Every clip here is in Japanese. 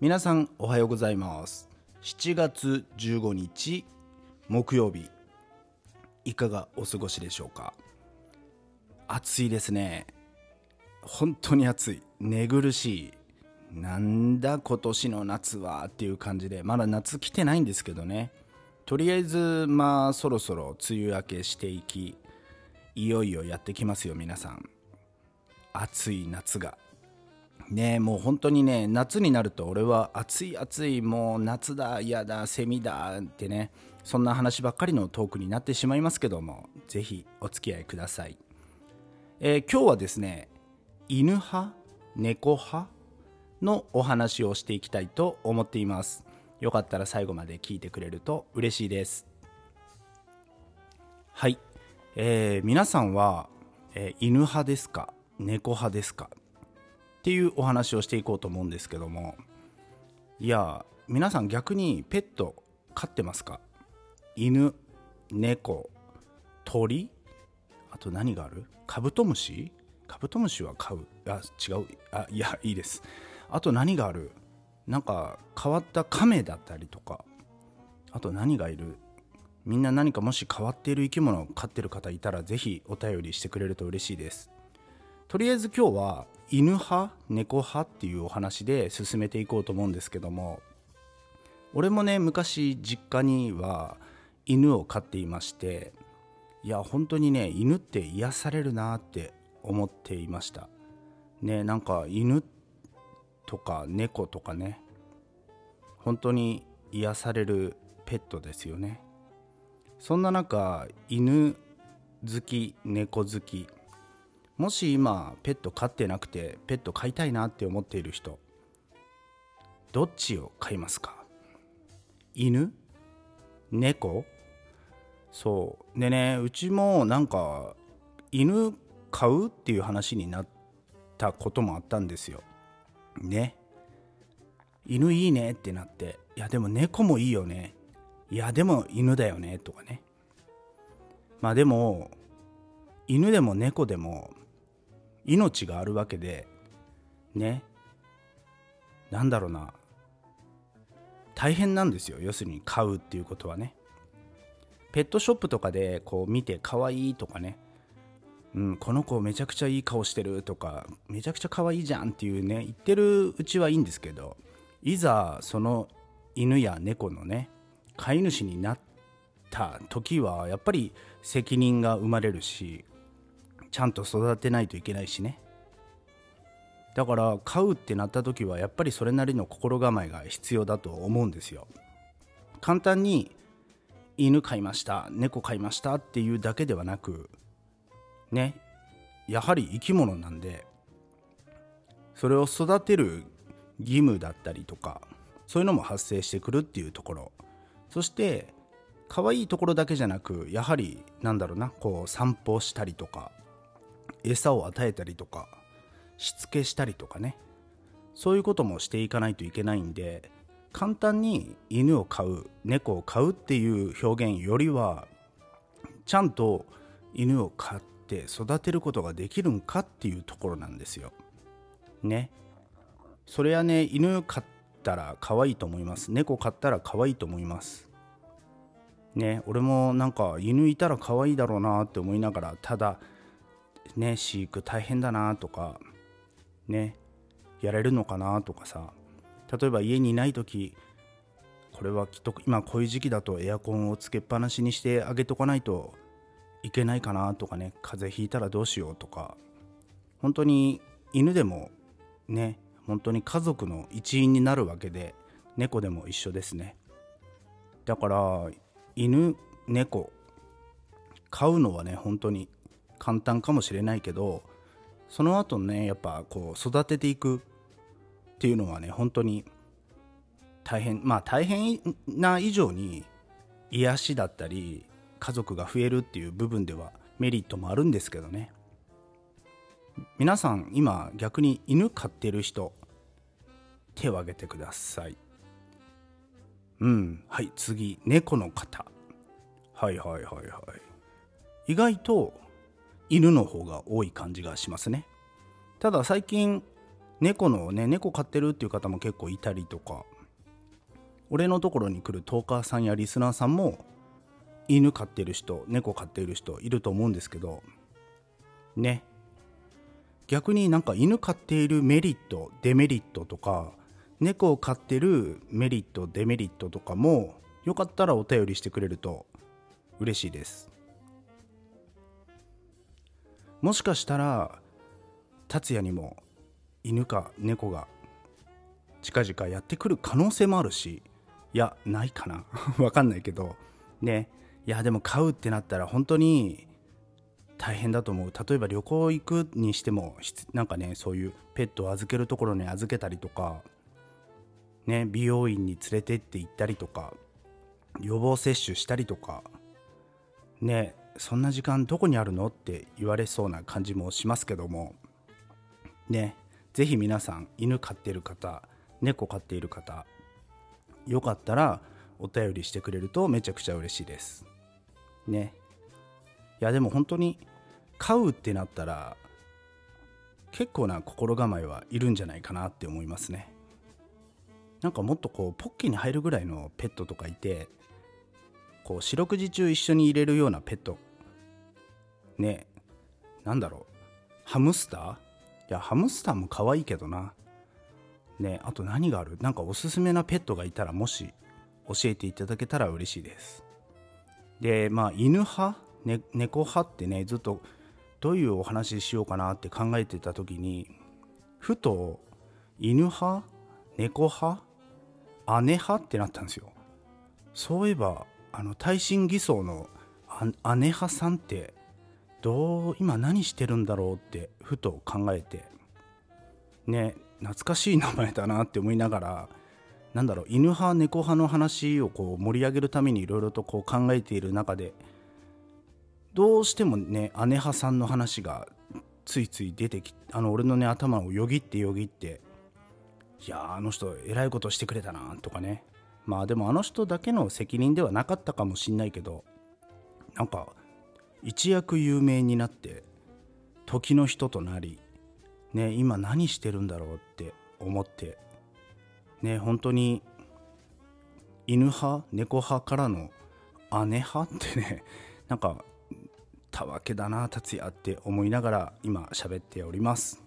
皆さんおはようございます。7月15日木曜日いかがお過ごしでしょうか？暑いですね。本当に暑い。寝苦しい。なんだ今年の夏はっていう感じでまだ夏来てないんですけどね。とりあえずまあそろそろ梅雨明けしていきいよいよやってきますよ皆さん。暑い夏が。ねもう本当にね夏になると俺は暑い暑いもう夏だ嫌だセミだってねそんな話ばっかりのトークになってしまいますけどもぜひお付き合いください、えー、今日はですね犬派猫派のお話をしていきたいと思っています。よかったら最後まで聞いてくれると嬉しいです。はい、えー、皆さんは、えー、犬派ですか猫派ですか？っていうお話をしていこうと思うんですけども。いや皆さん逆にペット飼ってますか？犬猫鳥？あと何がある？カブトムシ？カブトムシは飼う。あ違う。あいやいいです。あと何がある？なんか変わった亀だったりとか。あと何がいる？みんな何かもし変わっている生き物を飼ってる方いたらぜひお便りしてくれると嬉しいです。とりあえず今日は犬派？猫派？っていうお話で進めていこうと思うんですけども俺もね昔実家には犬を飼っていましていや本当にね犬って癒されるなって思っていました。ねなんか犬とか猫とかね本当に癒されるペットですよね。そんな中犬好き猫好きもし今ペット飼ってなくてペット飼いたいなって思っている人どっちを飼いますか？犬？猫？そう。でねうちもなんか犬飼うっていう話になったこともあったんですよ。ね。犬いいねってなっていやでも猫もいいよね。いやでも犬だよねとかね。まあでも犬でも猫でも命があるわけでね。なんだろうな。大変なんですよ。要するに飼うっていうことはね。ペットショップとかでこう見て可愛いとかね。うん、この子めちゃくちゃいい顔してるとかめちゃくちゃ可愛いじゃんっていうね言ってるうちはいいんですけどいざその犬や猫のね飼い主になった時はやっぱり責任が生まれるしちゃんと育てないといけないしね。だから飼うってなった時はやっぱりそれなりの心構えが必要だと思うんですよ。簡単に犬飼いました猫飼いましたっていうだけではなくねやはり生き物なんでそれを育てる義務だったりとかそういうのも発生してくるっていうところ。そして可愛いところだけじゃなくやはりなんだろうなこう散歩したりとか餌を与えたりとかしつけしたりとかねそういうこともしていかないといけないんで簡単に犬を飼う猫を飼うっていう表現よりはちゃんと犬を飼って育てることができるんかっていうところなんですよ。ね。それはね犬飼ったら可愛いと思います猫飼ったら可愛いと思います。ね俺もなんか犬いたら可愛いだろうなって思いながらただね飼育大変だなとかねやれるのかなとかさ例えば家にいない時これはきっと今こういう時期だとエアコンをつけっぱなしにしてあげとかないといけないかなとかね風邪ひいたらどうしようとか本当に犬でもね本当に家族の一員になるわけで猫でも一緒ですね。だから犬猫飼うのはね本当に簡単かもしれないけどその後ねやっぱこう育てていくっていうのはね本当に大変まあ大変な以上に癒しだったり家族が増えるっていう部分ではメリットもあるんですけどね。皆さん今逆に犬飼ってる人手を挙げてください。うんはい次猫の方。はいはいはいはい。意外と犬の方が多い感じがしますね。ただ最近猫のね猫飼ってるっていう方も結構いたりとか俺のところに来るトーカーさんやリスナーさんも犬飼ってる人猫飼っている人いると思うんですけどね。逆になんか犬飼っているメリットデメリットとか猫を飼ってるメリットデメリットとかもよかったらお便りしてくれると嬉しいです。もしかしたら達也にも犬か猫が近々やってくる可能性もあるしいやないかな。わかんないけど。ね。いやでも飼うってなったら本当に大変だと思う。例えば旅行行くにしてもなんかねそういうペットを預けるところに預けたりとかね美容院に連れてって行ったりとか予防接種したりとかね。そんな時間どこにあるの？って言われそうな感じもしますけども。ね。是非皆さん犬飼ってる方猫飼っている方よかったらお便りしてくれるとめちゃくちゃ嬉しいです。ね。いやでも本当に飼うってなったら結構な心構えはいるんじゃないかなって思いますね。なんかもっとこうポッケに入るぐらいのペットとかいてこう四六時中一緒に入れるようなペットねなんだろう。ハムスター？いやハムスターも可愛いけどな。ねあと何がある？なんかおすすめなペットがいたらもし教えていただけたら嬉しいです。でまあ犬派、ね、猫派ってねずっとどういうお話ししようかなって考えてた時にふと犬派？猫派？姉派ってなったんですよ。そういえばあの耐震偽装の姉派さんってどう今何してるんだろうってふと考えてね懐かしい名前だなって思いながらなんだろう犬派猫派の話をこう盛り上げるためにいろいろとこう考えている中でどうしてもね姉派さんの話がついつい出てきあの俺のね頭をよぎってよぎっていやあの人えらいことしてくれたなとかね。まあでもあの人だけの責任ではなかったかもしんないけどなんか一躍有名になって時の人となりね今何してるんだろうって思ってね本当に犬派猫派からの姉派ってねなんかたわけだな達也って思いながら今喋っております。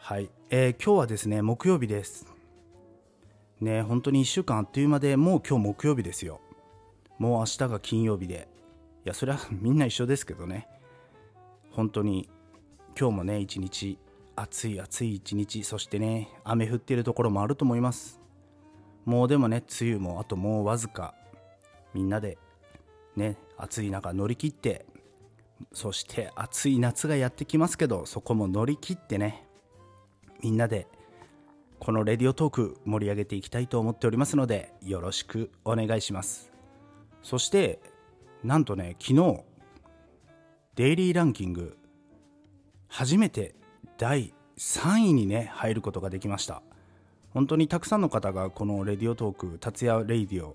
はい、えー、今日はですね木曜日です。ね本当に1週間あっという間でもう今日木曜日ですよ。もう明日が金曜日で。いやそれはみんな一緒ですけどね。本当に今日もね一日暑い暑い一日そしてね雨降っているところもあると思います。もうでもね梅雨もあともうわずかみんなでね暑い中乗り切ってそして暑い夏がやってきますけどそこも乗り切ってねみんなでこのレディオトーク盛り上げていきたいと思っておりますのでよろしくお願いします。そしてなんとね昨日デイリーランキング初めて第3位にね入ることができました。本当にたくさんの方がこの Radiotalk 達也レイディオ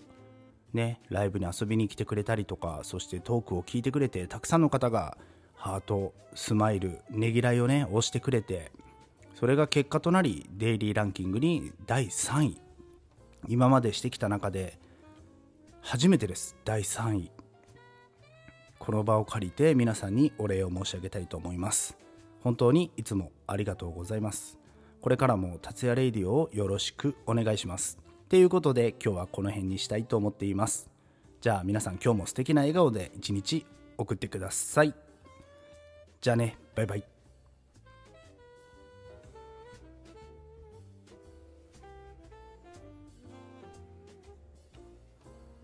ねライブに遊びに来てくれたりとかそしてトークを聞いてくれてたくさんの方がハートスマイルねぎらいをね押してくれてそれが結果となりデイリーランキングに第3位。今までしてきた中で初めてです。第3位。この場を借りて皆さんにお礼を申し上げたいと思います。本当にいつもありがとうございます。これからも達也レイディオをよろしくお願いします。ということで今日はこの辺にしたいと思っています。じゃあ皆さん今日も素敵な笑顔で一日送ってください。じゃあね。バイバイ。